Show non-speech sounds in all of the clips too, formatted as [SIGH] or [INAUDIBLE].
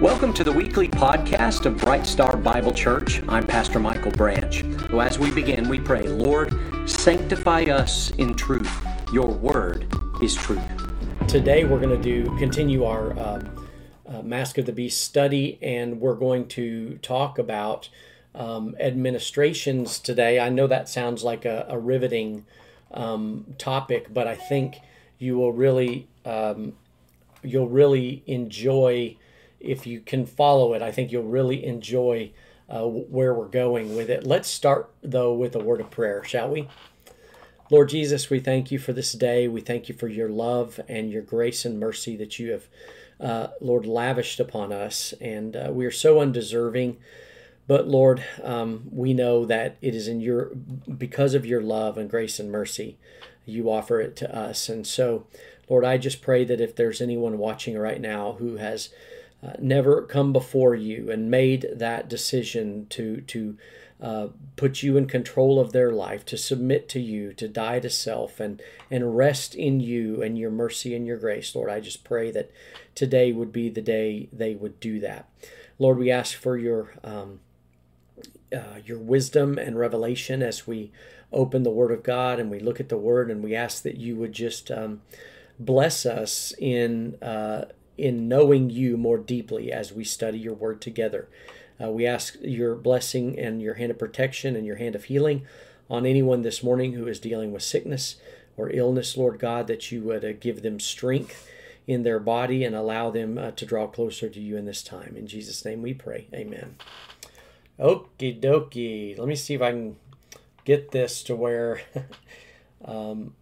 Welcome to the weekly podcast of Bright Star Bible Church. I'm Pastor Michael Branch. As we begin, we pray, Lord, sanctify us in truth. Your word is truth. Today we're going to do continue our uh, uh, Mark of the Beast study, and we're going to talk about um, administrations today. I know that sounds like a, a riveting um, topic, but I think you will really um, you'll really enjoy if you can follow it, I think you'll really enjoy uh, where we're going with it. Let's start, though, with a word of prayer, shall we? Lord Jesus, we thank you for this day. We thank you for your love and your grace and mercy that you have, uh, Lord, lavished upon us. And uh, we are so undeserving. But Lord, um, we know that it is in your, because of your love and grace and mercy, you offer it to us. And so, Lord, I just pray that if there's anyone watching right now who has uh, never come before you and made that decision to to uh, put you in control of their life, to submit to you, to die to self, and and rest in you and your mercy and your grace, Lord. I just pray that today would be the day they would do that, Lord. We ask for your um, uh, your wisdom and revelation as we open the Word of God and we look at the Word, and we ask that you would just um, bless us in uh, in knowing you more deeply as we study your word together. Uh, we ask your blessing and your hand of protection and your hand of healing on anyone this morning who is dealing with sickness or illness, Lord God, that you would uh, give them strength in their body and allow them uh, to draw closer to you in this time. In Jesus' name we pray. Amen. Okie dokie. Let me see if I can get this to where [LAUGHS] um,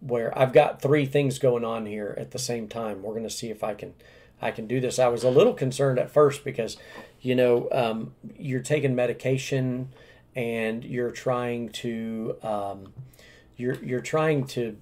where I've got three things going on here at the same time. We're going to see if I can I can do this. I was a little concerned at first because you know um, you're taking medication and you're trying to um, you're you're trying to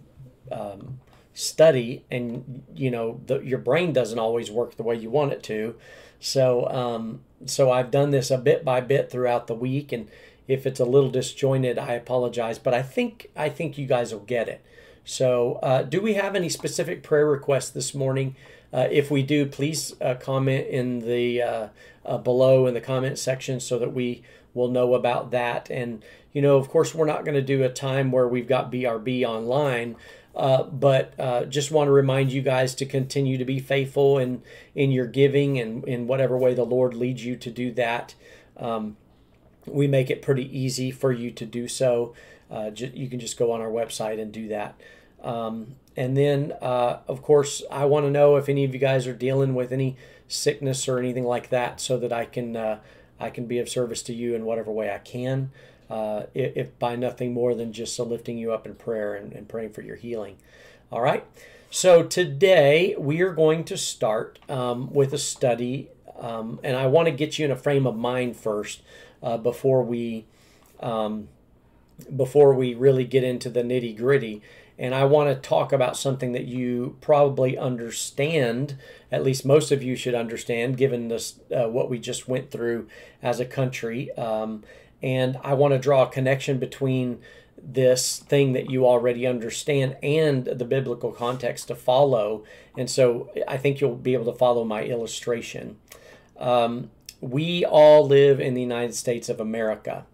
um, study and you know the, your brain doesn't always work the way you want it to. So um, so I've done this a bit by bit throughout the week and if it's a little disjointed, I apologize, but I think I think you guys will get it. So, uh, do we have any specific prayer requests this morning? Uh, if we do, please uh, comment in the uh, uh, below in the comment section so that we will know about that. And you know, of course, we're not going to do a time where we've got BRB online. Uh, but just want to remind you guys to continue to be faithful in in your giving and in whatever way the Lord leads you to do that. Um, we make it pretty easy for you to do so uh, j- you can just go on our website and do that. Um, and then, uh, of course, I want to know if any of you guys are dealing with any sickness or anything like that, so that I can uh, I can be of service to you in whatever way I can. Uh, if, if, by nothing more than just lifting you up in prayer and, and, praying for your healing. All right. So today we are going to start um, with a study, um, and I want to get you in a frame of mind first uh, before we um, before we really get into the nitty gritty. And I want to talk about something that you probably understand, at least most of you should understand, given this uh, what we just went through as a country. Um, and I want to draw a connection between this thing that you already understand and the biblical context to follow. And so I think you'll be able to follow my illustration. Um, we all live in the United States of America.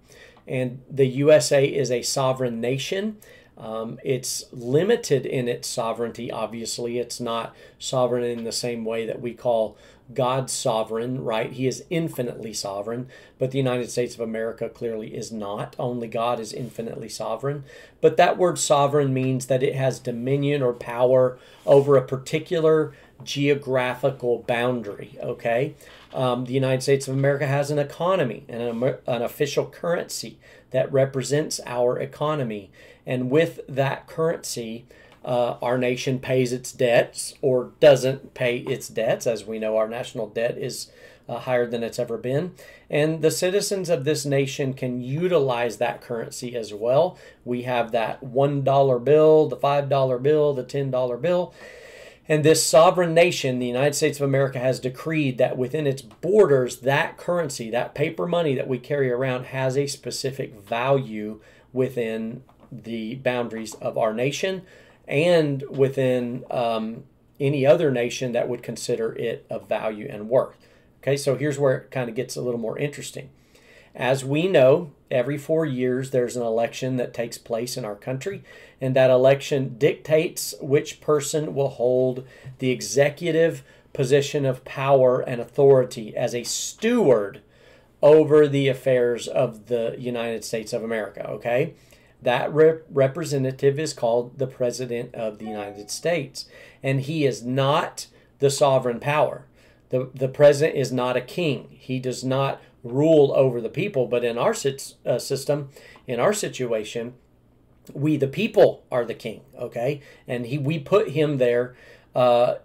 And the USA is a sovereign nation. Um, it's limited in its sovereignty, obviously. It's not sovereign in the same way that we call God sovereign, right? He is infinitely sovereign, but the United States of America clearly is not. Only God is infinitely sovereign. But that word sovereign means that it has dominion or power over a particular geographical boundary, okay? Um, the United States of America has an economy and an, an official currency that represents our economy. And with that currency, uh, our nation pays its debts or doesn't pay its debts. As we know, our national debt is uh, higher than it's ever been. And the citizens of this nation can utilize that currency as well. We have that $1 bill, the $5 bill, the $10 bill. And this sovereign nation, the United States of America, has decreed that within its borders, that currency, that paper money that we carry around, has a specific value within the boundaries of our nation and within um, any other nation that would consider it of value and worth. Okay, so here's where it kind of gets a little more interesting. As we know, every four years there's an election that takes place in our country, and that election dictates which person will hold the executive position of power and authority as a steward over the affairs of the United States of America. Okay, that rep- representative is called the President of the United States, and he is not the sovereign power. The, the president is not a king. He does not rule over the people. But in our uh, system, in our situation, we the people are the king. Okay, and he we put him there uh,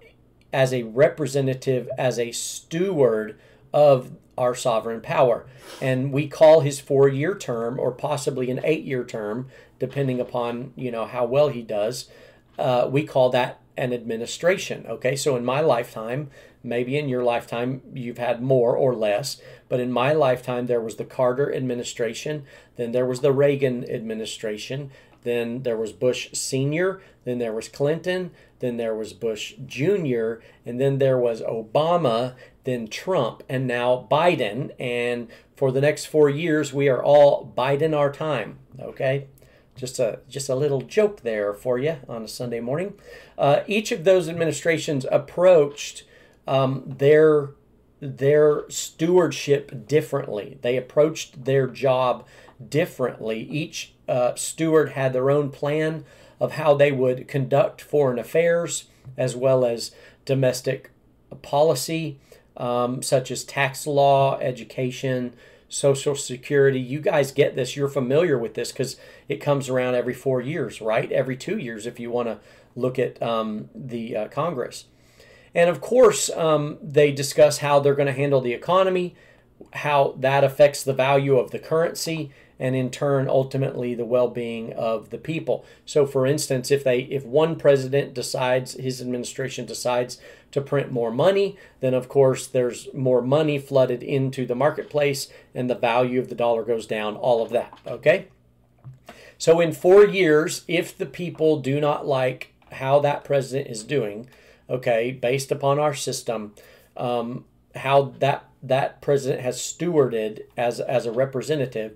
as a representative, as a steward of our sovereign power. And we call his four year term or possibly an eight year term, depending upon, you know, how well he does. Uh, we call that an administration. Okay. So in my lifetime, maybe in your lifetime, you've had more or less, but in my lifetime, there was the Carter administration, then there was the Reagan administration, then there was Bush Sr., then there was Clinton, then there was Bush Jr., and then there was Obama, then Trump, and now Biden. And for the next four years, we are all Biden our time. Okay? Just a just a little joke there for you on a Sunday morning. Uh, each of those administrations approached um, their their stewardship differently. They approached their job differently. Each uh, steward had their own plan of how they would conduct foreign affairs as well as domestic policy, um, such as tax law, education, social security. You guys get this. You're familiar with this because it comes around every four years, right? Every two years, if you want to look at um, the uh, Congress. And of course, um, they discuss how they're going to handle the economy, how that affects the value of the currency, and in turn ultimately the well-being of the people. So for instance if they if one president decides his administration decides to print more money then of course there's more money flooded into the marketplace and the value of the dollar goes down all of that okay? So in 4 years if the people do not like how that president is doing okay based upon our system um, how that that president has stewarded as as a representative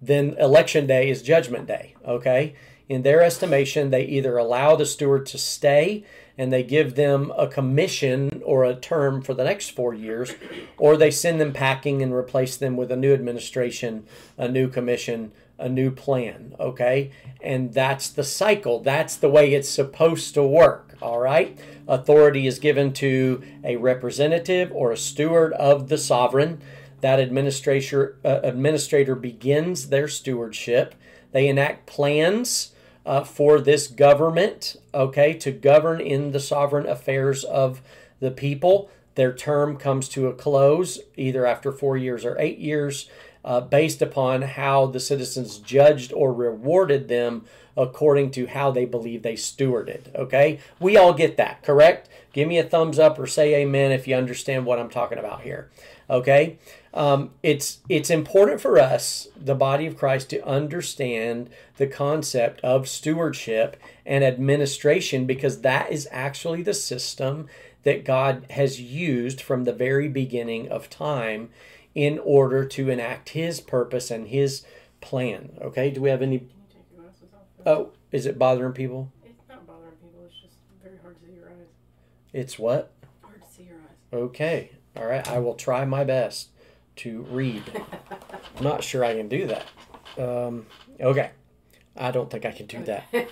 then election day is judgment day. Okay? In their estimation, they either allow the steward to stay and they give them a commission or a term for the next four years, or they send them packing and replace them with a new administration, a new commission, a new plan. Okay? And that's the cycle. That's the way it's supposed to work. All right? Authority is given to a representative or a steward of the sovereign that administrator uh, administrator begins their stewardship. They enact plans uh, for this government, okay, to govern in the sovereign affairs of the people. Their term comes to a close either after four years or eight years, uh, based upon how the citizens judged or rewarded them according to how they believe they stewarded. Okay, we all get that, correct? Give me a thumbs up or say amen if you understand what I'm talking about here. Okay, um, it's it's important for us, the body of Christ, to understand the concept of stewardship and administration because that is actually the system that God has used from the very beginning of time in order to enact His purpose and His plan. Okay, do we have any? Oh, is it bothering people? It's not bothering people. It's just very hard to see your eyes. It's what? Hard to see your eyes. Okay. All right. I will try my best to read. I'm [LAUGHS] not sure I can do that. Um, okay. I don't think I can do that. [LAUGHS]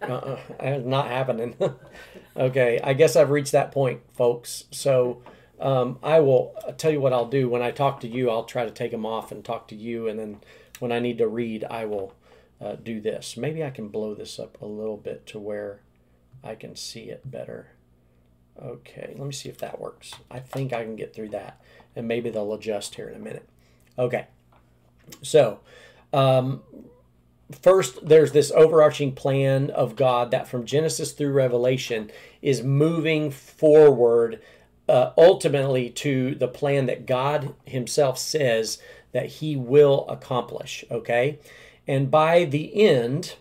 Uh-uh. It's not happening. [LAUGHS] okay. I guess I've reached that point, folks. So um, I will I'll tell you what I'll do. When I talk to you, I'll try to take them off and talk to you. And then when I need to read, I will uh, do this. Maybe I can blow this up a little bit to where I can see it better. Okay, let me see if that works. I think I can get through that, and maybe they'll adjust here in a minute. Okay, so um, first, there's this overarching plan of God that from Genesis through Revelation is moving forward uh, ultimately to the plan that God Himself says that He will accomplish. Okay, and by the end,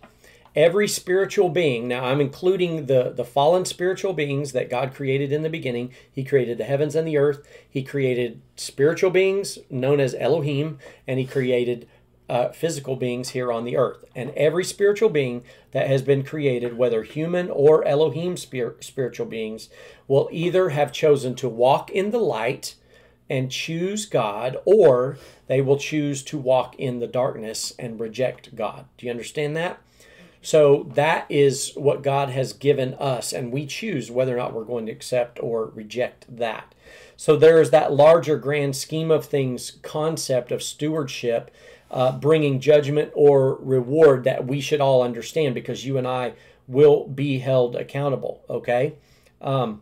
every spiritual being now i'm including the the fallen spiritual beings that god created in the beginning. He created the heavens and the earth. He created spiritual beings known as elohim and he created uh, physical beings here on the earth. And every spiritual being that has been created whether human or elohim spir- spiritual beings will either have chosen to walk in the light and choose God, or they will choose to walk in the darkness and reject God. Do you understand that? So that is what God has given us, and we choose whether or not we're going to accept or reject that. So there is that larger grand scheme of things concept of stewardship, uh, bringing judgment or reward that we should all understand because you and I will be held accountable. Okay. Um,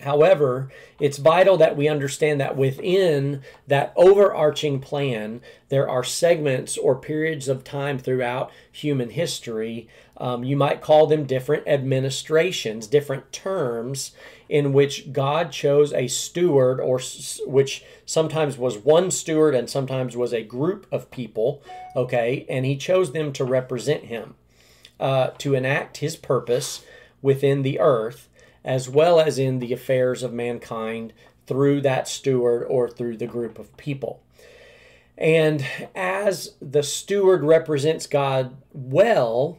However, it's vital that we understand that within that overarching plan, there are segments or periods of time throughout human history. Um, you might call them different administrations, different terms in which God chose a steward, or which sometimes was one steward and sometimes was a group of people, okay, and he chose them to represent him, uh, to enact his purpose within the earth as well as in the affairs of mankind through that steward or through the group of people. And as the steward represents God well,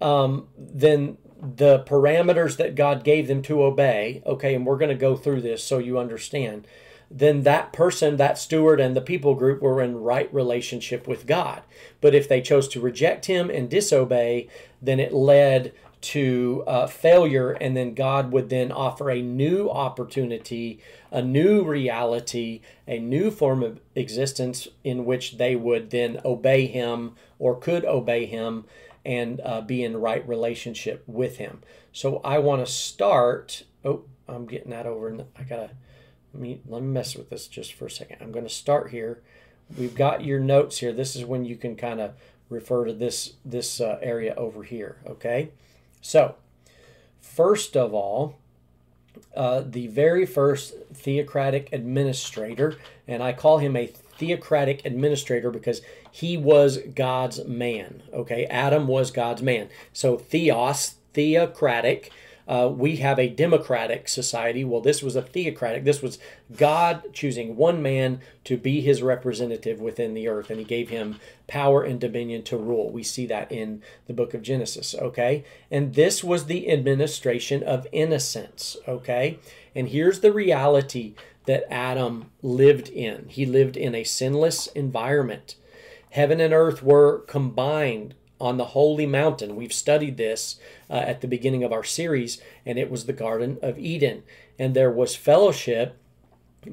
um, then the parameters that God gave them to obey, okay, and we're going to go through this so you understand, then that person, that steward, and the people group were in right relationship with God. But if they chose to reject Him and disobey, then it led to uh, failure, and then God would then offer a new opportunity, a new reality, a new form of existence in which they would then obey Him or could obey Him and uh, be in right relationship with Him. So I want to start. Oh, I'm getting that over, and I gotta let me let me mess with this just for a second. I'm going to start here. We've got your notes here. This is when you can kind of refer to this this uh, area over here. Okay. So, first of all, uh, the very first theocratic administrator, and I call him a theocratic administrator because he was God's man. Okay, Adam was God's man. So, theos, theocratic, uh, we have a democratic society. Well, this was a theocratic. This was God choosing one man to be his representative within the earth, and he gave him power and dominion to rule. We see that in the book of Genesis, okay? And this was the administration of innocence, okay? And here's the reality that Adam lived in he lived in a sinless environment. Heaven and earth were combined on the holy mountain. We've studied this uh, at the beginning of our series, and it was the Garden of Eden. And there was fellowship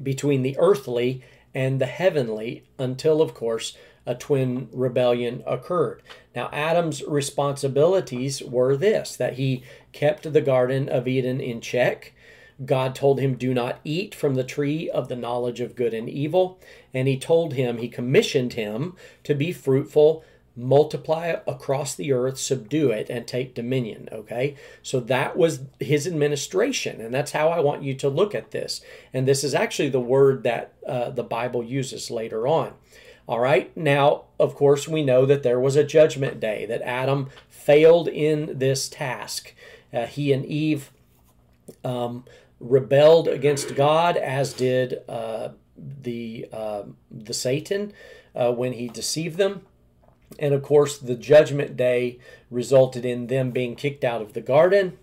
between the earthly and the heavenly until, of course, a twin rebellion occurred. Now, Adam's responsibilities were this that he kept the Garden of Eden in check. God told him, Do not eat from the tree of the knowledge of good and evil. And he told him, he commissioned him to be fruitful, multiply across the earth, subdue it, and take dominion. Okay, so that was his administration, and that's how I want you to look at this. And this is actually the word that uh, the Bible uses later on. All right, now, of course, we know that there was a judgment day, that Adam failed in this task. Uh, he and Eve um, rebelled against God, as did uh, the, uh, the Satan uh, when he deceived them. And of course, the judgment day resulted in them being kicked out of the garden.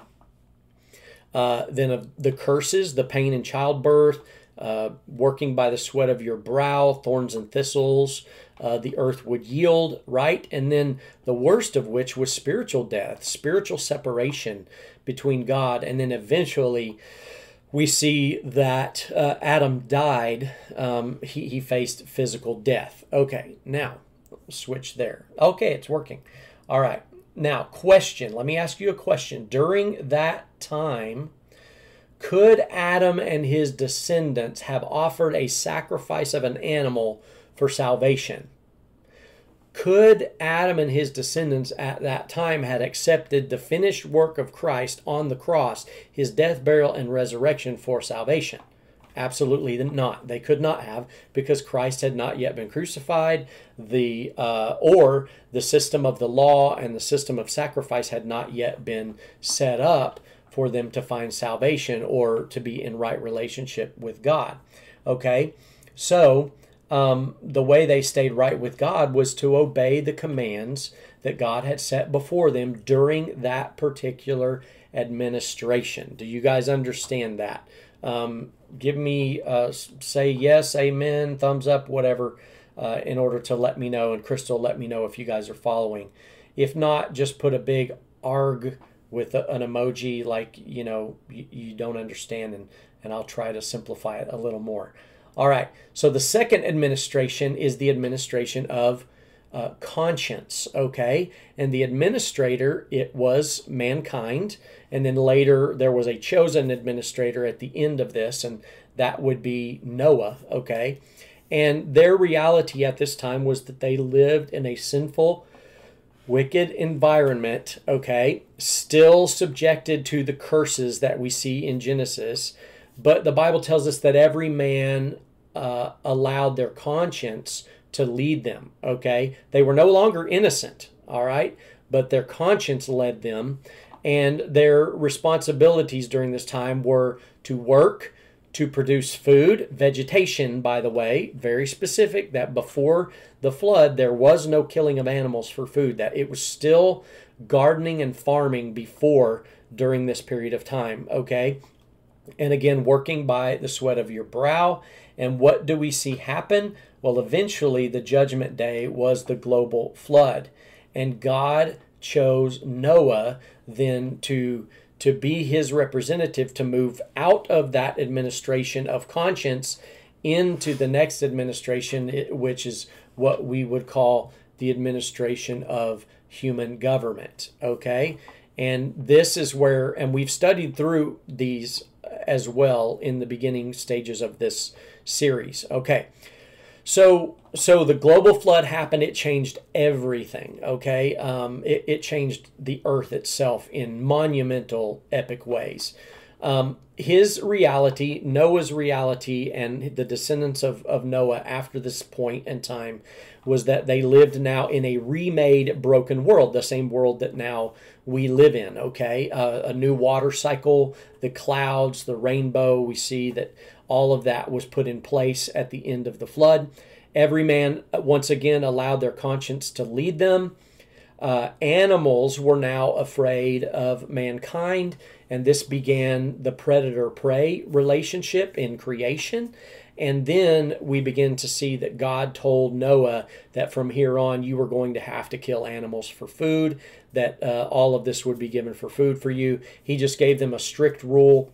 Uh, then of the curses, the pain in childbirth, uh, working by the sweat of your brow, thorns and thistles, uh, the earth would yield, right? And then the worst of which was spiritual death, spiritual separation between God. And then eventually we see that uh, Adam died, um, he, he faced physical death. Okay, now switch there. Okay, it's working. All right. Now, question. Let me ask you a question. During that time, could Adam and his descendants have offered a sacrifice of an animal for salvation? Could Adam and his descendants at that time had accepted the finished work of Christ on the cross, his death, burial, and resurrection for salvation? Absolutely not. They could not have because Christ had not yet been crucified. The uh, or the system of the law and the system of sacrifice had not yet been set up for them to find salvation or to be in right relationship with God. Okay, so um, the way they stayed right with God was to obey the commands that God had set before them during that particular administration. Do you guys understand that? Um, give me, uh, say yes, amen, thumbs up, whatever, uh, in order to let me know. And Crystal, let me know if you guys are following. If not, just put a big arg with a, an emoji like, you know, you, you don't understand, and, and I'll try to simplify it a little more. All right, so the second administration is the administration of uh, conscience, okay? And the administrator, it was mankind. And then later there was a chosen administrator at the end of this, and that would be Noah, okay? And their reality at this time was that they lived in a sinful, wicked environment, okay? Still subjected to the curses that we see in Genesis. But the Bible tells us that every man uh, allowed their conscience to lead them, okay? They were no longer innocent, all right? But their conscience led them, and their responsibilities during this time were to work, to produce food, vegetation, by the way, very specific that before the flood there was no killing of animals for food, that it was still gardening and farming before during this period of time, okay? And again, working by the sweat of your brow. And what do we see happen? Well, eventually, the judgment day was the global flood. And God chose Noah then to, to be his representative to move out of that administration of conscience into the next administration, which is what we would call the administration of human government. Okay? And this is where, and we've studied through these uh, as well in the beginning stages of this series. Okay. So, so the global flood happened. It changed everything. Okay, um, it, it changed the earth itself in monumental, epic ways. Um, his reality, Noah's reality, and the descendants of, of Noah after this point in time was that they lived now in a remade, broken world, the same world that now we live in. Okay, uh, a new water cycle, the clouds, the rainbow. We see that all of that was put in place at the end of the flood. Every man, uh, once again, allowed their conscience to lead them. Uh, animals were now afraid of mankind, and this began the predator prey relationship in creation. And then we begin to see that God told Noah that from here on you were going to have to kill animals for food, that uh, all of this would be given for food for you. He just gave them a strict rule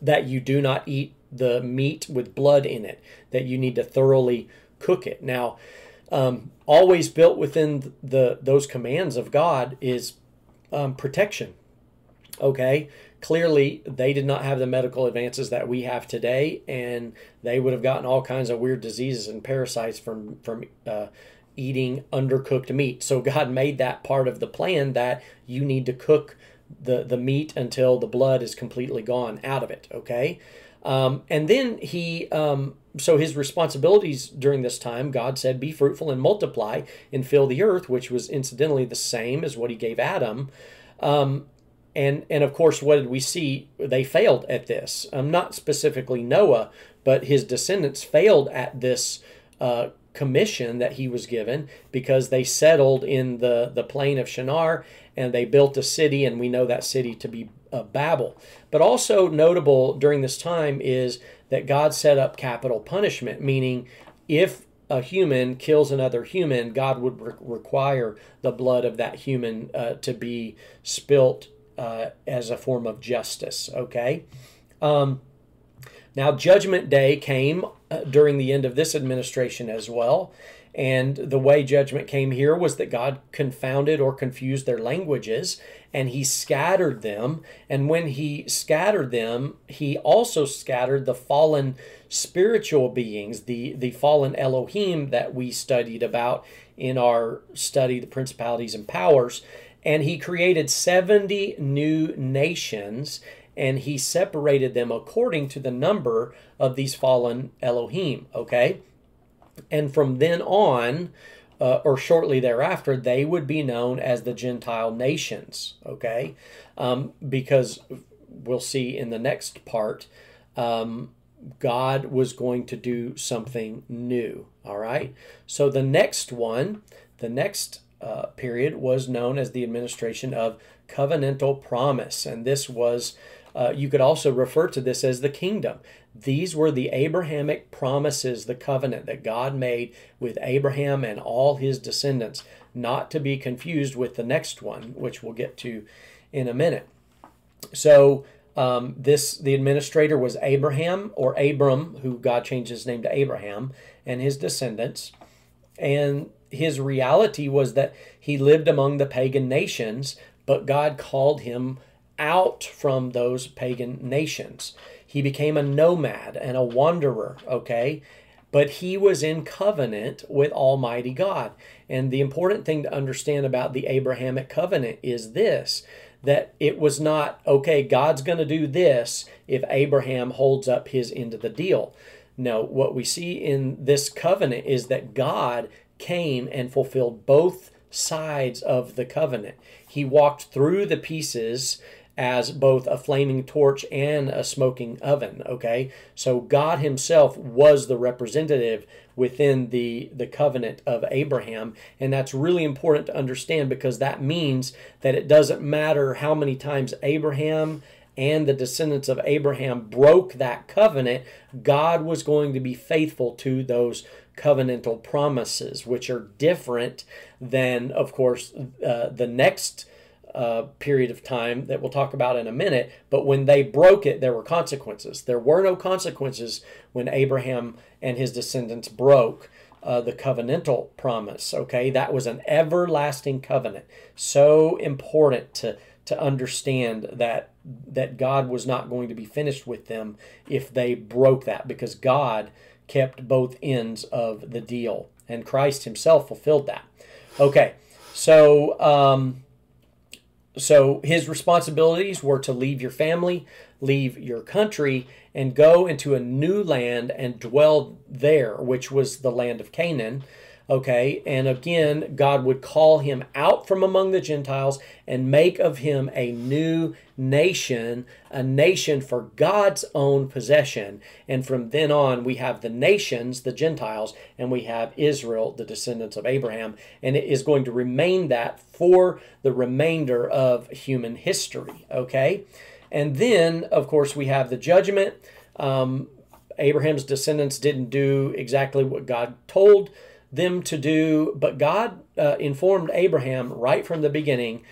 that you do not eat the meat with blood in it, that you need to thoroughly cook it. Now, um, always built within the those commands of God is um, protection. Okay, clearly they did not have the medical advances that we have today, and they would have gotten all kinds of weird diseases and parasites from from uh, eating undercooked meat. So God made that part of the plan that you need to cook the the meat until the blood is completely gone out of it. Okay. Um, and then he, um, so his responsibilities during this time, God said, Be fruitful and multiply and fill the earth, which was incidentally the same as what he gave Adam. Um, and, and of course, what did we see? They failed at this. Um, not specifically Noah, but his descendants failed at this uh, commission that he was given because they settled in the, the plain of Shinar and they built a city, and we know that city to be uh, Babel. But also notable during this time is that God set up capital punishment, meaning if a human kills another human, God would re- require the blood of that human uh, to be spilt uh, as a form of justice. Okay. Um, now, Judgment Day came uh, during the end of this administration as well. And the way judgment came here was that God confounded or confused their languages and he scattered them. And when he scattered them, he also scattered the fallen spiritual beings, the, the fallen Elohim that we studied about in our study, The Principalities and Powers. And he created 70 new nations and he separated them according to the number of these fallen Elohim. Okay, and from then on, uh, or shortly thereafter, they would be known as the Gentile nations. Okay, um, because we'll see in the next part. Um, God was going to do something new. All right. So the next one, the next uh, period was known as the administration of covenantal promise. And this was, uh, you could also refer to this as the kingdom. These were the Abrahamic promises, the covenant that God made with Abraham and all his descendants, not to be confused with the next one, which we'll get to in a minute. So, um, this the administrator was Abraham or Abram, who God changed his name to Abraham, and his descendants. And his reality was that he lived among the pagan nations, but God called him out from those pagan nations. He became a nomad and a wanderer, okay? But he was in covenant with Almighty God. And the important thing to understand about the Abrahamic covenant is this that it was not, okay, God's going to do this if Abraham holds up his end of the deal. No, what we see in this covenant is that God came and fulfilled both sides of the covenant. He walked through the pieces as both a flaming torch and a smoking oven okay so god himself was the representative within the the covenant of abraham and that's really important to understand because that means that it doesn't matter how many times abraham and the descendants of abraham broke that covenant god was going to be faithful to those covenantal promises which are different than of course uh, the next uh, period of time that we'll talk about in a minute. But when they broke it, there were consequences. There were no consequences when Abraham and his descendants broke uh, the covenantal promise. Okay, that was an everlasting covenant. So important to to understand that that God was not going to be finished with them if they broke that, because God kept both ends of the deal, and Christ Himself fulfilled that. Okay, so. Um, so his responsibilities were to leave your family, leave your country, and go into a new land and dwell there, which was the land of Canaan. Okay, and again, God would call him out from among the Gentiles and make of him a new nation, a nation for God's own possession. And from then on, we have the nations, the Gentiles, and we have Israel, the descendants of Abraham. And it is going to remain that for the remainder of human history. Okay, and then, of course, we have the judgment. Um, Abraham's descendants didn't do exactly what God told them to do. But God uh, informed Abraham right from the beginning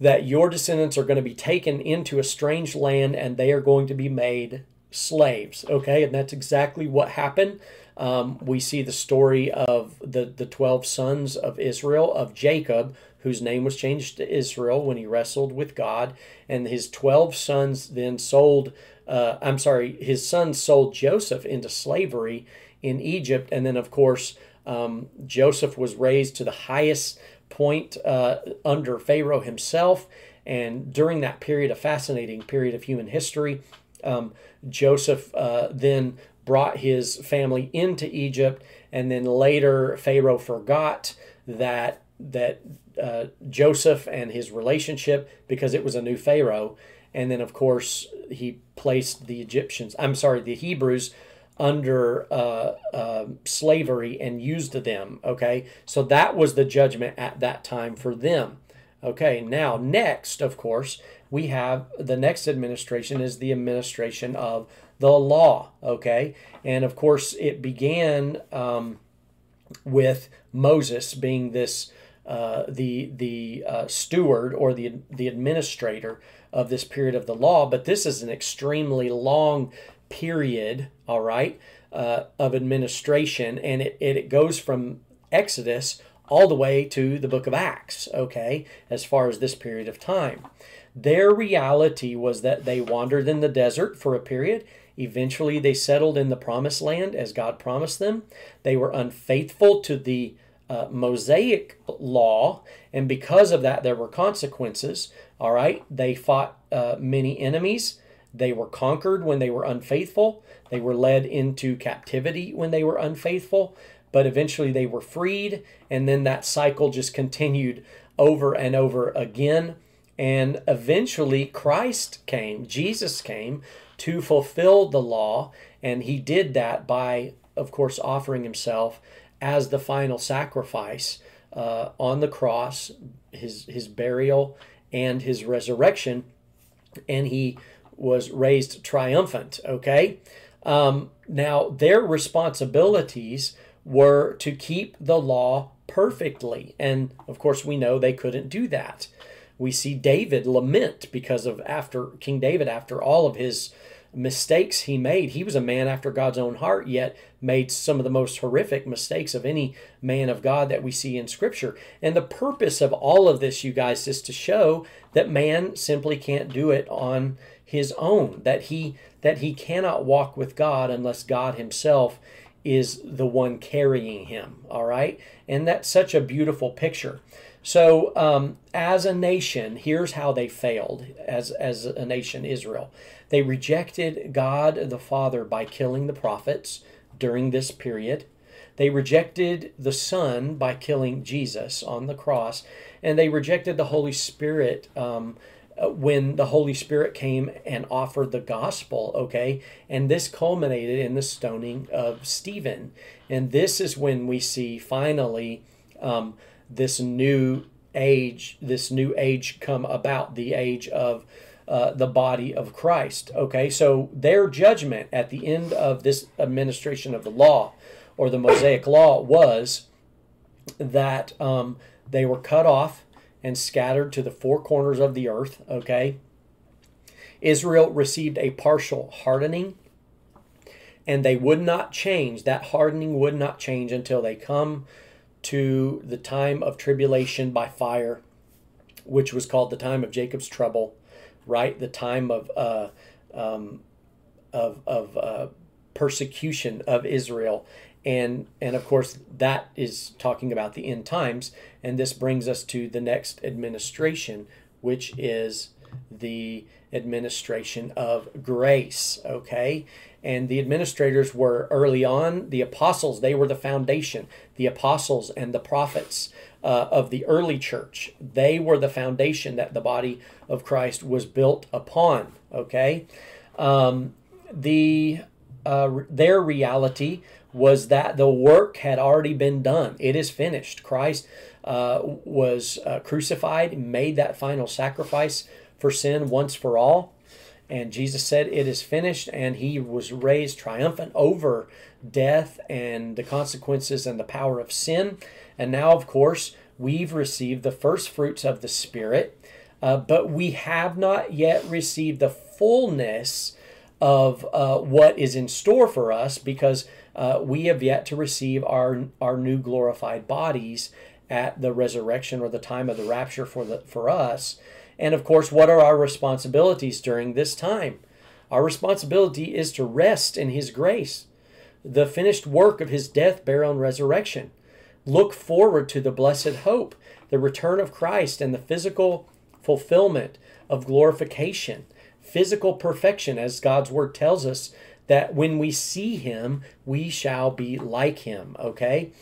that your descendants are going to be taken into a strange land and they are going to be made slaves. Okay, and that's exactly what happened. Um, we see the story of the, the 12 sons of Israel, of Jacob, whose name was changed to Israel when he wrestled with God. And his 12 sons then sold, uh, I'm sorry, his sons sold Joseph into slavery in Egypt. And then, of course, um, Joseph was raised to the highest point uh, under Pharaoh himself. And during that period, a fascinating period of human history, um, Joseph uh, then brought his family into Egypt, and then later Pharaoh forgot that that uh, Joseph and his relationship because it was a new Pharaoh, and then of course he placed the Egyptians. I'm sorry, the Hebrews under uh, uh, slavery and used them. Okay, so that was the judgment at that time for them. Okay, now next, of course, we have the next administration is the administration of the law. Okay, and of course, it began um, with Moses being this. Uh, the the uh, steward or the the administrator of this period of the law, but this is an extremely long period, all right, uh, of administration, and it, it goes from Exodus all the way to the book of Acts, okay, as far as this period of time. Their reality was that they wandered in the desert for a period. Eventually, they settled in the promised land as God promised them. They were unfaithful to the uh, Mosaic law, and because of that, there were consequences. All right, they fought uh, many enemies They were conquered when they were unfaithful. They were led into captivity when they were unfaithful. But eventually they were freed. And then that cycle just continued over and over again. And eventually Christ came, Jesus came to fulfill the law. And he did that by, of course, offering himself as the final sacrifice uh, on the cross, his, his burial, and his resurrection. And he was raised triumphant, okay? Um, now, their responsibilities were to keep the law perfectly. And of course, we know they couldn't do that. We see David lament because of after King David, after all of his mistakes he made. He was a man after God's own heart, yet made some of the most horrific mistakes of any man of God that we see in Scripture. And the purpose of all of this, you guys, is to show that man simply can't do it on his own, that he that he cannot walk with God unless God himself is the one carrying him. All right? And that's such a beautiful picture. So, um, as a nation, here's how they failed as, as a nation, Israel. They rejected God the Father by killing the prophets during this period. They rejected the Son by killing Jesus on the cross. And they rejected the Holy Spirit um, uh, when the Holy Spirit came and offered the gospel, okay? And this culminated in the stoning of Stephen. And this is when we see finally um, this new age, this new age come about, the age of uh, the body of Christ. Okay, so their judgment at the end of this administration of the law or the Mosaic law was that um, they were cut off and scattered to the four corners of the earth. Okay, Israel received a partial hardening, and they would not change. That hardening would not change until they come to the time of tribulation by fire, which was called the time of Jacob's trouble right? The time of uh, um, of of uh, persecution of Israel, and and of course that is talking about the end times, and this brings us to the next administration, which is the administration of grace. Okay, and the administrators were early on the apostles. They were the foundation the apostles and the prophets uh, of the early church. They were the foundation that the body of christ was built upon okay? Um, the uh, their reality was that the work had already been done it is finished christ uh, was uh, crucified made that final sacrifice for sin once for all and Jesus said, It is finished. And he was raised triumphant over death and the consequences and the power of sin. And now, of course, we've received the first fruits of the Spirit, uh, but we have not yet received the fullness of uh, what is in store for us because uh, we have yet to receive our, our new glorified bodies at the resurrection or the time of the rapture for, the, for us. And of course, what are our responsibilities during this time? Our responsibility is to rest in His grace, the finished work of His death, burial, and resurrection. Look forward to the blessed hope, the return of Christ, and the physical fulfillment of glorification, physical perfection, as God's Word tells us that when we see Him, we shall be like Him. Okay?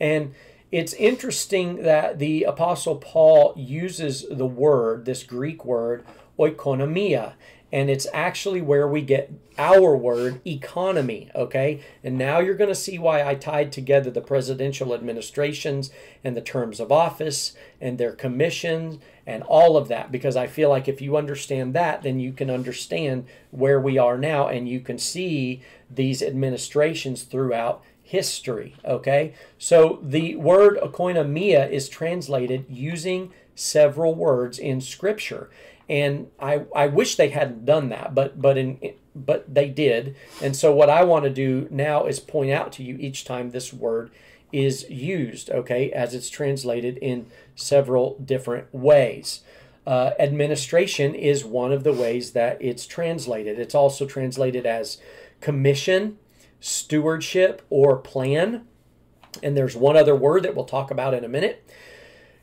And it's interesting that the Apostle Paul uses the word, this Greek word, oikonomia, and it's actually where we get our word economy okay and now you're going to see why i tied together the presidential administrations and the terms of office and their commissions and all of that because i feel like if you understand that then you can understand where we are now and you can see these administrations throughout history. Okay, so the word oikonomia is translated using several words in Scripture, and I I wish they hadn't done that, but but in but they did, and so what I want to do now is point out to you each time this word is used. Okay, as it's translated in several different ways. Uh, administration is one of the ways that it's translated. It's also translated as commission, stewardship or plan. And there's one other word that we'll talk about in a minute.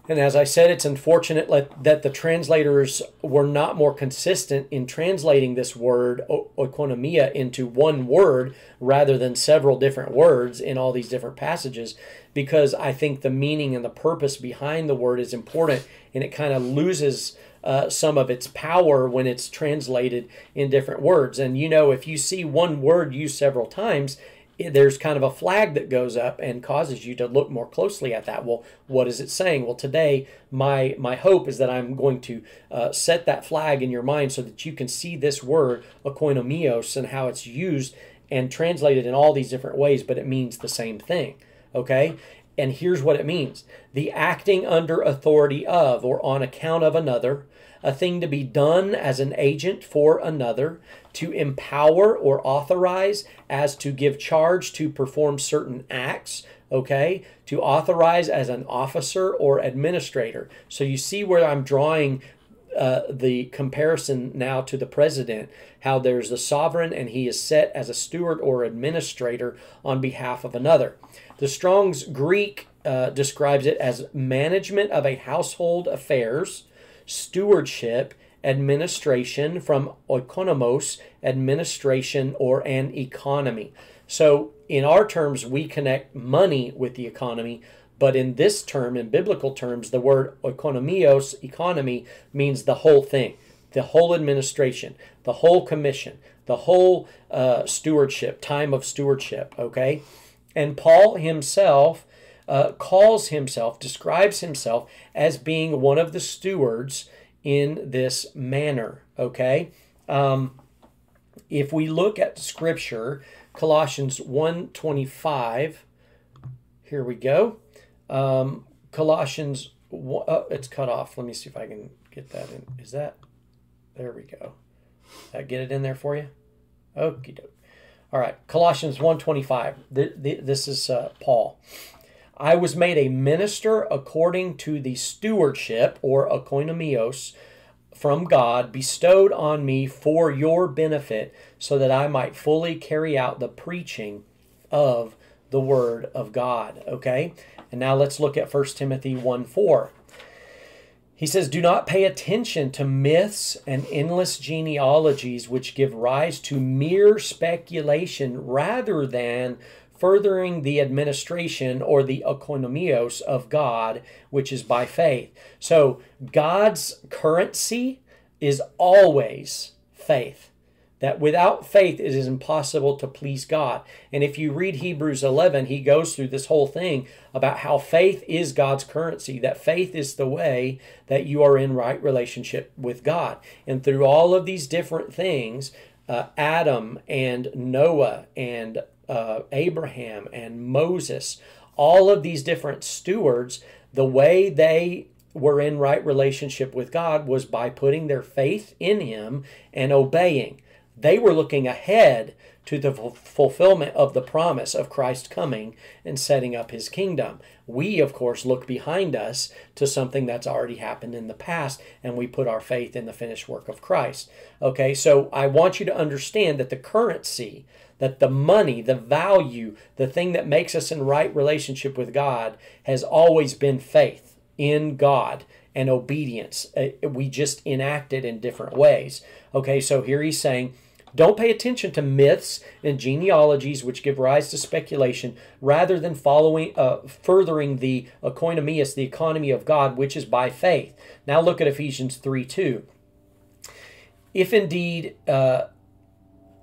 And as I said, it's unfortunate that the translators were not more consistent in translating this word oikonomia into one word rather than several different words in all these different passages, because I think the meaning and the purpose behind the word is important and it kind of loses uh, some of its power when it's translated in different words. And you know, if you see one word used several times, there's kind of a flag that goes up and causes you to look more closely at that. Well, what is it saying? Well, today my my hope is that I'm going to uh, set that flag in your mind so that you can see this word oikonomios and how it's used and translated in all these different ways, but it means the same thing. Okay, and here's what it means: the acting under authority of or on account of another a thing to be done as an agent for another, to empower or authorize as to give charge to perform certain acts, okay? To authorize as an officer or administrator. So you see where I'm drawing uh, the comparison now to the president, how there's the sovereign and he is set as a steward or administrator on behalf of another. The Strong's Greek uh, describes it as management of a household affairs stewardship, administration, from oikonomos, administration, or an economy. So, in our terms, we connect money with the economy, but in this term, in biblical terms, the word oikonomios, economy, means the whole thing, the whole administration, the whole commission, the whole uh, stewardship, time of stewardship, okay? And Paul himself uh, calls himself, describes himself as being one of the stewards in this manner. Okay? Um, if we look at scripture, Colossians 1.25, here we go. Um, Colossians, oh, it's cut off. Let me see if I can get that in. Is that, there we go. That get it in there for you? Okie doke. All right, Colossians 1.25. This is uh, Paul. I was made a minister according to the stewardship or oikonomios from God bestowed on me for your benefit, so that I might fully carry out the preaching of the word of God. Okay? And now let's look at 1 Timothy 1 4. He says, Do not pay attention to myths and endless genealogies which give rise to mere speculation rather than furthering the administration or the oikonomios of God, which is by faith. So God's currency is always faith. That without faith it is impossible to please God. And if you read Hebrews 11, he goes through this whole thing about how faith is God's currency, that faith is the way that you are in right relationship with God. And through all of these different things, uh, Adam and Noah and uh, Abraham and Moses, all of these different stewards, the way they were in right relationship with God was by putting their faith in Him and obeying. They were looking ahead to the fulfillment of the promise of Christ coming and setting up his kingdom. We, of course, look behind us to something that's already happened in the past and we put our faith in the finished work of Christ. Okay, so I want you to understand that the currency, that the money, the value, the thing that makes us in right relationship with God has always been faith in God and obedience. Uh, we just enact it in different ways. Okay, so here he's saying, don't pay attention to myths and genealogies which give rise to speculation, rather than following, uh, furthering the oikonomias, the economy of God, which is by faith. Now look at Ephesians 3 2. If indeed, uh,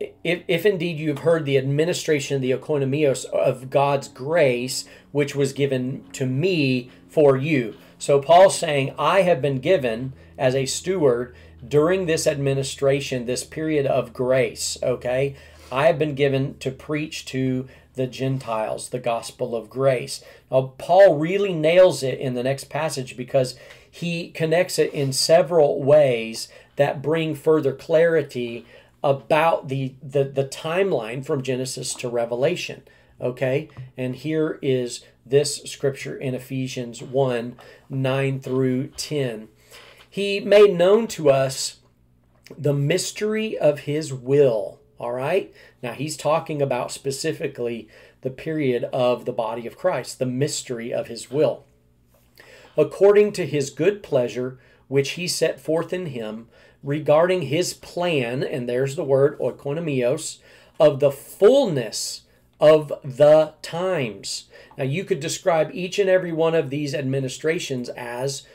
if, if indeed you have heard the administration of the oikonomios of God's grace, which was given to me for you. So Paul's saying, I have been given as a steward during this administration, this period of grace, okay, I have been given to preach to the Gentiles the gospel of grace. Now, Paul really nails it in the next passage because he connects it in several ways that bring further clarity about the, the, the timeline from Genesis to Revelation. Okay, and here is this scripture in Ephesians 1 9 through 10. He made known to us the mystery of his will. All right? Now he's talking about specifically the period of the body of Christ, the mystery of his will, according to his good pleasure, which he set forth in him, regarding his plan, and there's the word oikonomios, of the fullness of the times. Now, you could describe each and every one of these administrations as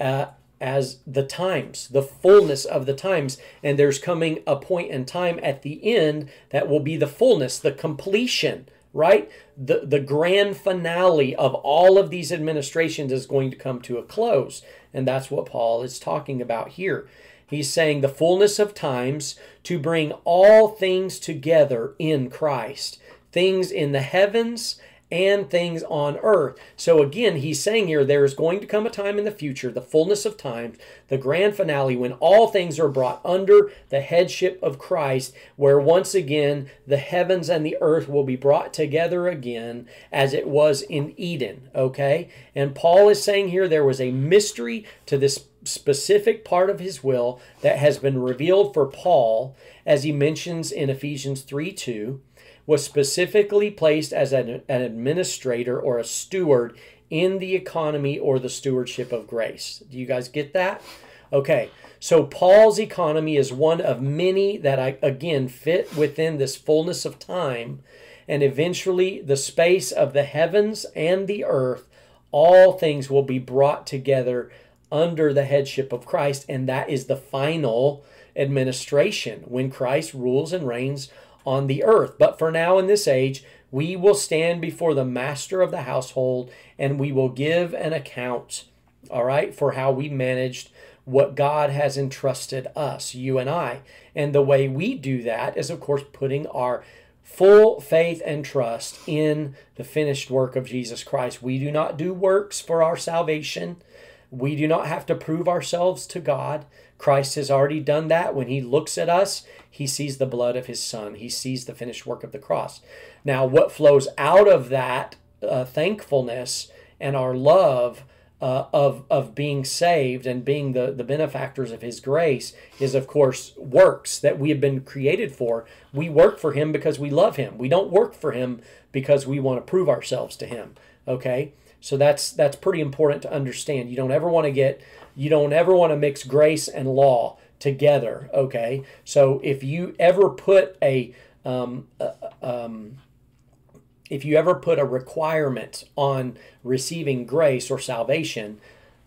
uh, as the times, the fullness of the times, and there's coming a point in time at the end that will be the fullness, the completion, right? The the grand finale of all of these administrations is going to come to a close, and that's what Paul is talking about here. He's saying the fullness of times to bring all things together in Christ things in the heavens and things on earth. So again, he's saying here there is going to come a time in the future, the fullness of time, the grand finale, when all things are brought under the headship of Christ, where once again the heavens and the earth will be brought together again as it was in Eden. Okay? And Paul is saying here there was a mystery to this specific part of his will that has been revealed for Paul, as he mentions in Ephesians 3 2 was specifically placed as an, an administrator or a steward in the economy or the stewardship of grace. Do you guys get that? Okay, so Paul's economy is one of many that I again fit within this fullness of time, and eventually the space of the heavens and the earth, all things will be brought together under the headship of Christ, and that is the final administration when Christ rules and reigns on the earth. But for now, in this age, we will stand before the master of the household and we will give an account, all right, for how we managed what God has entrusted us, you and I. And the way we do that is, of course, putting our full faith and trust in the finished work of Jesus Christ. We do not do works for our salvation. We do not have to prove ourselves to God. Christ has already done that. When he looks at us, he sees the blood of his son, he sees the finished work of the cross. Now, what flows out of that uh, thankfulness and our love uh, of, of being saved and being the, the benefactors of his grace is, of course, works that we have been created for. We work for him because we love him. We don't work for him because we want to prove ourselves to him. Okay? So that's that's pretty important to understand. You don't ever want to get you don't ever want to mix grace and law together. Okay, so if you ever put a um, uh, um, if you ever put a requirement on receiving grace or salvation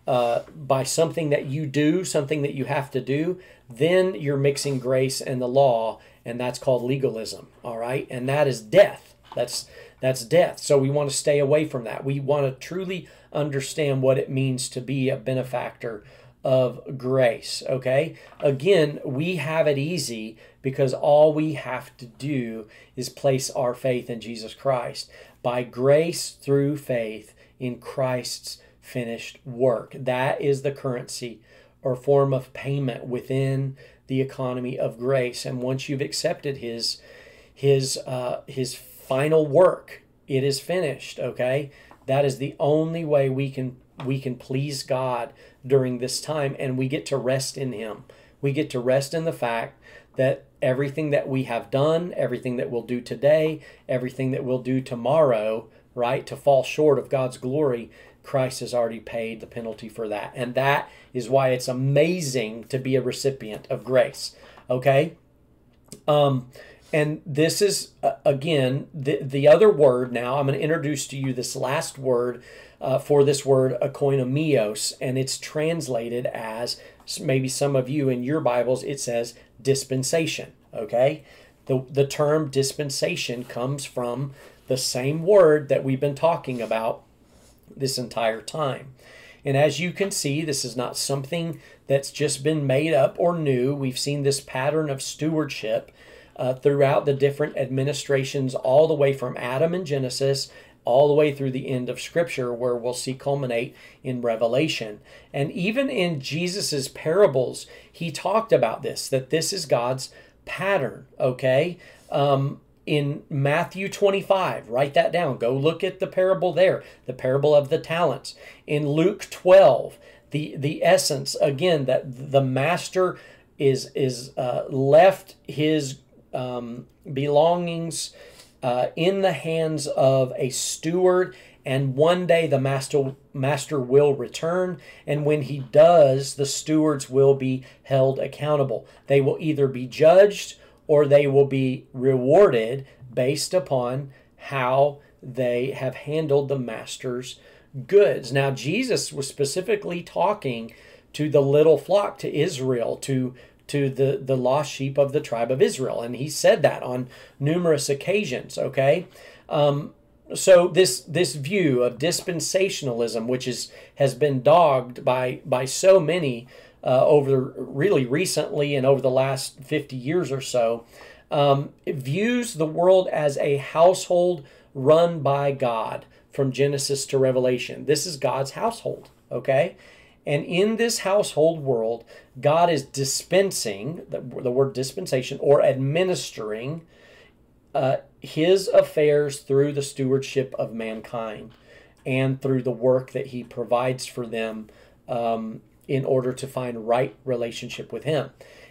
uh, by something that you do, something that you have to do, then you're mixing grace and the law, and that's called legalism. All right, and that is death. That's that's death. So we want to stay away from that. We want to truly understand what it means to be a benefactor of grace. Okay? Again, we have it easy because all we have to do is place our faith in Jesus Christ. By grace through faith in Christ's finished work. That is the currency or form of payment within the economy of grace. And once you've accepted his his uh, his final work. It is finished, okay? That is the only way we can we can please God during this time and we get to rest in him. We get to rest in the fact that everything that we have done, everything that we'll do today, everything that we'll do tomorrow, right, to fall short of God's glory, Christ has already paid the penalty for that. And that is why it's amazing to be a recipient of grace. Okay? Um, and this is, uh, again, the, the other word now. I'm going to introduce to you this last word uh, for this word, oikonomios, and it's translated as maybe some of you in your Bibles, it says dispensation. Okay? The, the term dispensation comes from the same word that we've been talking about this entire time. And as you can see, this is not something that's just been made up or new. We've seen this pattern of stewardship uh, throughout the different administrations, all the way from Adam and Genesis all the way through the end of Scripture, where we'll see culminate in Revelation. And even in Jesus's parables, he talked about this that this is God's pattern, okay? Um, in Matthew 25, write that down. Go look at the parable there, the parable of the talents. In Luke 12, the, the essence, again, that the master is, is uh, left his um, belongings uh, in the hands of a steward and one day the master master will return and when he does the stewards will be held accountable. They will either be judged or they will be rewarded based upon how they have handled the master's goods. Now jesus was specifically talking to the little flock to israel to to the the lost sheep of the tribe of israel and he said that on numerous occasions okay um, so this this view of dispensationalism, which is has been dogged by by so many uh, over really recently and over the last fifty years or so, um, views the world as a household run by God from Genesis to Revelation. This is God's household, okay? And in this household world, God is dispensing the, the word dispensation or administering uh, his affairs through the stewardship of mankind and through the work that he provides for them um, in order to find right relationship with him.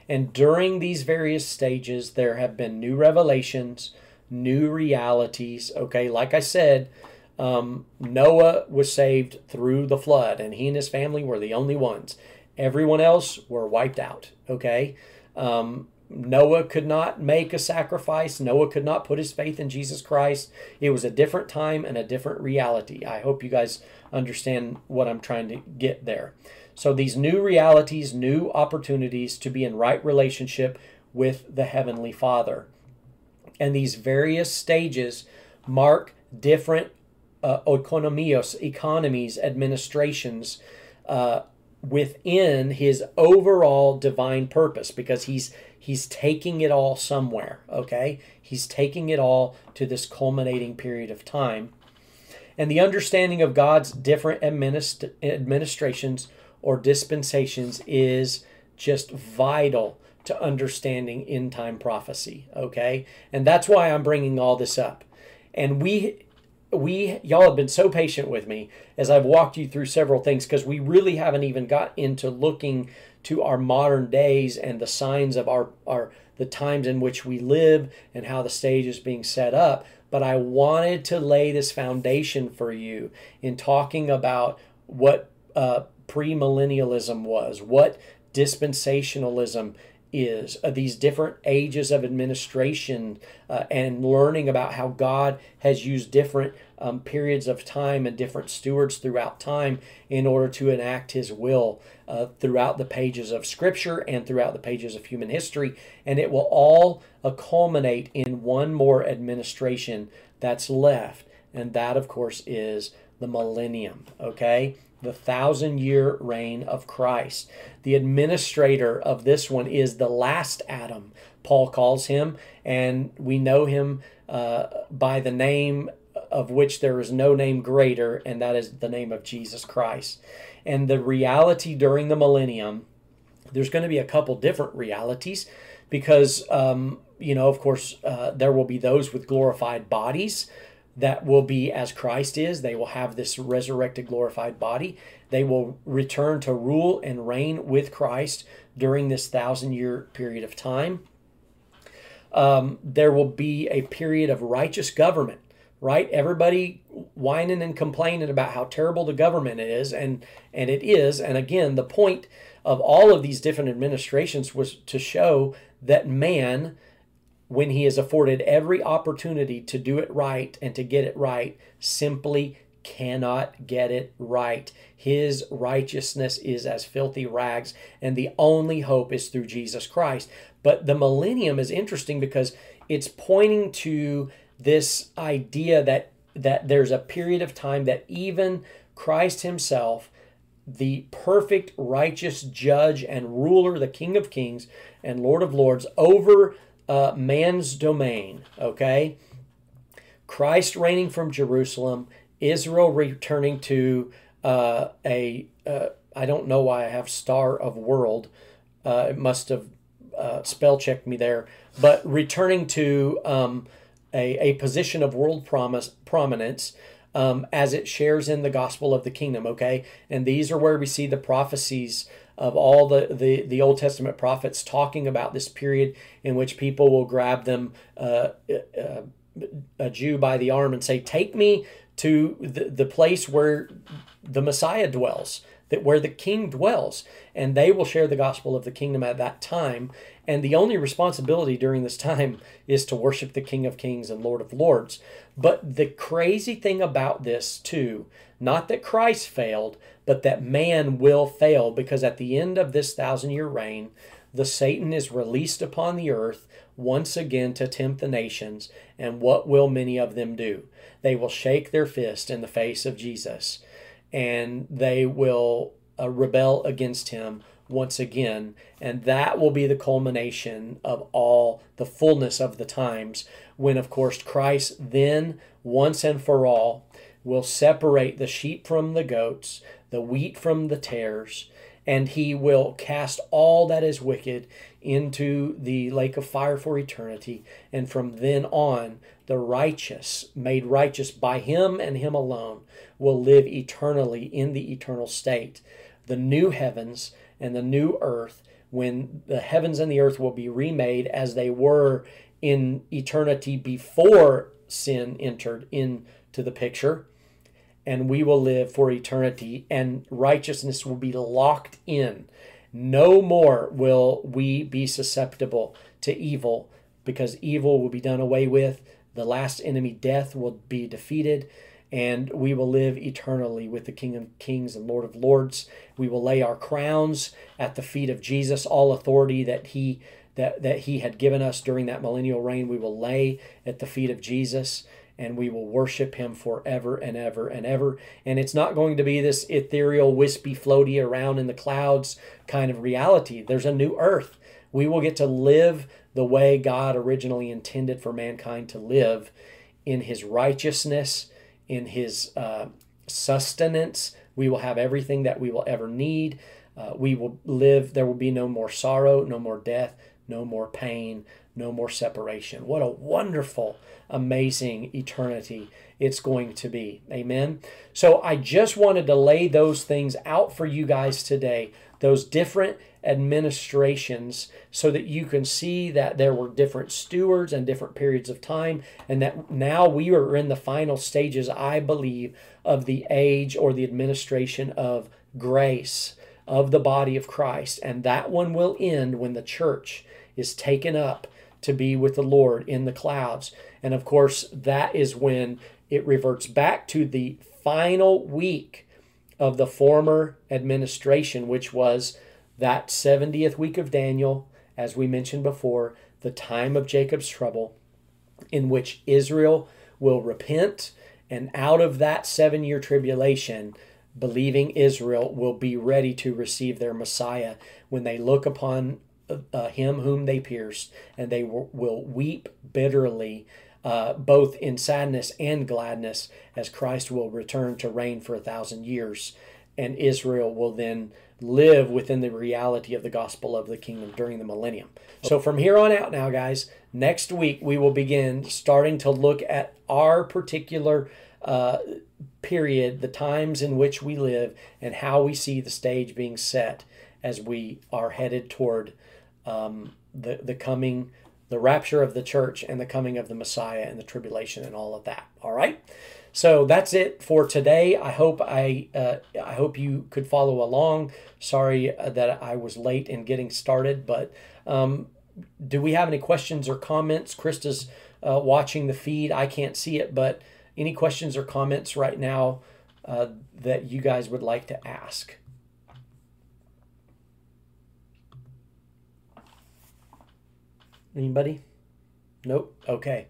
And during these various stages, there have been new revelations, new realities. Okay, like I said, um, Noah was saved through the flood, and he and his family were the only ones. Everyone else were wiped out. Okay, um, Noah could not make a sacrifice. Noah could not put his faith in Jesus Christ. It was a different time and a different reality. I hope you guys understand what I'm trying to get there. So, these new realities, new opportunities to be in right relationship with the Heavenly Father. And these various stages mark different uh, oikonomios, economies, administrations uh, within his overall divine purpose because he's He's taking it all somewhere, okay? He's taking it all to this culminating period of time. And the understanding of God's different administ- administrations or dispensations is just vital to understanding end time prophecy, okay? And that's why I'm bringing all this up. And we we y'all have been so patient with me as I've walked you through several things because we really haven't even got into looking to our modern days and the signs of our, our the times in which we live and how the stage is being set up. But I wanted to lay this foundation for you in talking about what uh, premillennialism was, what dispensationalism is, uh, these different ages of administration, uh, and learning about how God has used different um, periods of time and different stewards throughout time in order to enact His will uh, throughout the pages of Scripture and throughout the pages of human history. And it will all uh, culminate in one more administration that's left. And that, of course, is the millennium. Okay? The thousand year reign of Christ. The administrator of this one is the last Adam, Paul calls him, and we know him uh, by the name of which there is no name greater, and that is the name of Jesus Christ. And the reality during the millennium, there's going to be a couple different realities because, um, you know, of course, uh, there will be those with glorified bodies that will be as Christ is. They will have this resurrected, glorified body. They will return to rule and reign with Christ during this thousand year period of time. Um, there will be a period of righteous government, right? Everybody whining and complaining about how terrible the government is, and, and it is. And again, the point of all of these different administrations was to show that man when he is afforded every opportunity to do it right and to get it right, simply cannot get it right. His righteousness is as filthy rags, and the only hope is through Jesus Christ. But the millennium is interesting because it's pointing to this idea that that there's a period of time that even Christ himself the perfect righteous judge and ruler the king of kings and lord of lords over uh, man's domain, okay? Christ reigning from Jerusalem, Israel returning to uh, a uh, I don't know why I have Star of World. Uh, it must have uh, spell checked me there, but returning to um, a, a position of world promise, prominence um, as it shares in the gospel of the kingdom, okay? And these are where we see the prophecies of all the, the, the Old Testament prophets talking about this period in which people will grab them uh, uh, a Jew by the arm and say, Take me to the, the place where the Messiah dwells, that where the king dwells. And they will share the gospel of the kingdom at that time. And the only responsibility during this time [LAUGHS] is to worship the King of Kings and Lord of Lords. But the crazy thing about this, too, not that Christ failed, but that man will fail, because at the end of this thousand year reign, the Satan is released upon the earth once again to tempt the nations. And what will many of them do? They will shake their fist in the face of Jesus and they will uh, rebel against him once again. And that will be the culmination of all the fullness of the times when, of course, Christ then, once and for all, will separate the sheep from the goats, the wheat from the tares, and he will cast all that is wicked into the lake of fire for eternity. And from then on, the righteous, made righteous by him and him alone, will live eternally in the eternal state. The new heavens and the new earth, when the heavens and the earth will be remade as they were in eternity before sin entered into the picture, and we will live for eternity, and righteousness will be locked in. No more will we be susceptible to evil because evil will be done away with. The last enemy, death, will be defeated and we will live eternally with the King of Kings and Lord of Lords. We will lay our crowns at the feet of Jesus. All authority that he that, that he had given us during that millennial reign, we will lay at the feet of Jesus and we will worship him forever and ever and ever. And it's not going to be this ethereal, wispy, floaty around in the clouds kind of reality. There's a new earth. We will get to live the way God originally intended for mankind to live in his righteousness in his uh, sustenance. We will have everything that we will ever need. Uh, we will live, there will be no more sorrow, no more death, no more pain, no more separation. What a wonderful, amazing eternity it's going to be. Amen. So I just wanted to lay those things out for you guys today, those different administrations so that you can see that there were different stewards and different periods of time and that now we are in the final stages i believe of the age or the administration of grace of the body of christ. And that one will end when the church is taken up to be with the lord in the clouds. And of course that is when it reverts back to the final week of the former administration which was that 70th week of Daniel, as we mentioned before, the time of Jacob's trouble, in which Israel will repent, and out of that seven year tribulation, believing Israel will be ready to receive their Messiah when they look upon uh, him whom they pierced, and they will weep bitterly. Uh, both in sadness and gladness, as Christ will return to reign for a thousand years, and Israel will then live within the reality of the gospel of the kingdom during the millennium. So from here on out now, guys, next week we will begin starting to look at our particular uh, period, the times in which we live, and how we see the stage being set as we are headed toward um, the, the coming, the rapture of the church and the coming of the Messiah and the tribulation and all of that. All right? So that's it for today. I hope I uh, I hope you could follow along. Sorry uh, that I was late in getting started, but um, do we have any questions or comments? Krista's uh, watching the feed. I can't see it, but any questions or comments right now uh, that you guys would like to ask? Anybody? Nope. Okay.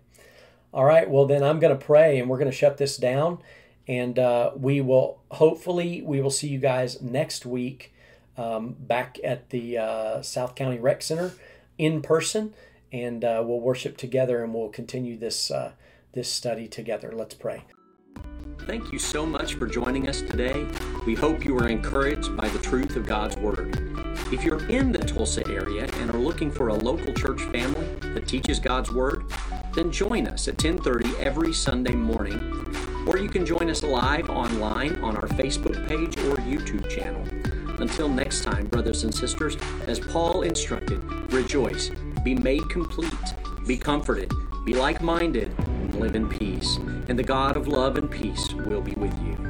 All right, well then I'm going to pray and we're going to shut this down, and uh, we will hopefully we will see you guys next week um, back at the uh, South County Rec Center in person, and uh, we'll worship together and we'll continue this uh, this study together. Let's pray. Thank you so much for joining us today. We hope you are encouraged by the truth of God's Word. If you're in the Tulsa area and are looking for a local church family that teaches God's Word, then join us at 10:30 every Sunday morning, or you can join us live online on our Facebook page or YouTube channel. Until next time, brothers and sisters, as Paul instructed, rejoice, be made complete, be comforted, be like-minded, and live in peace, and the God of love and peace will be with you.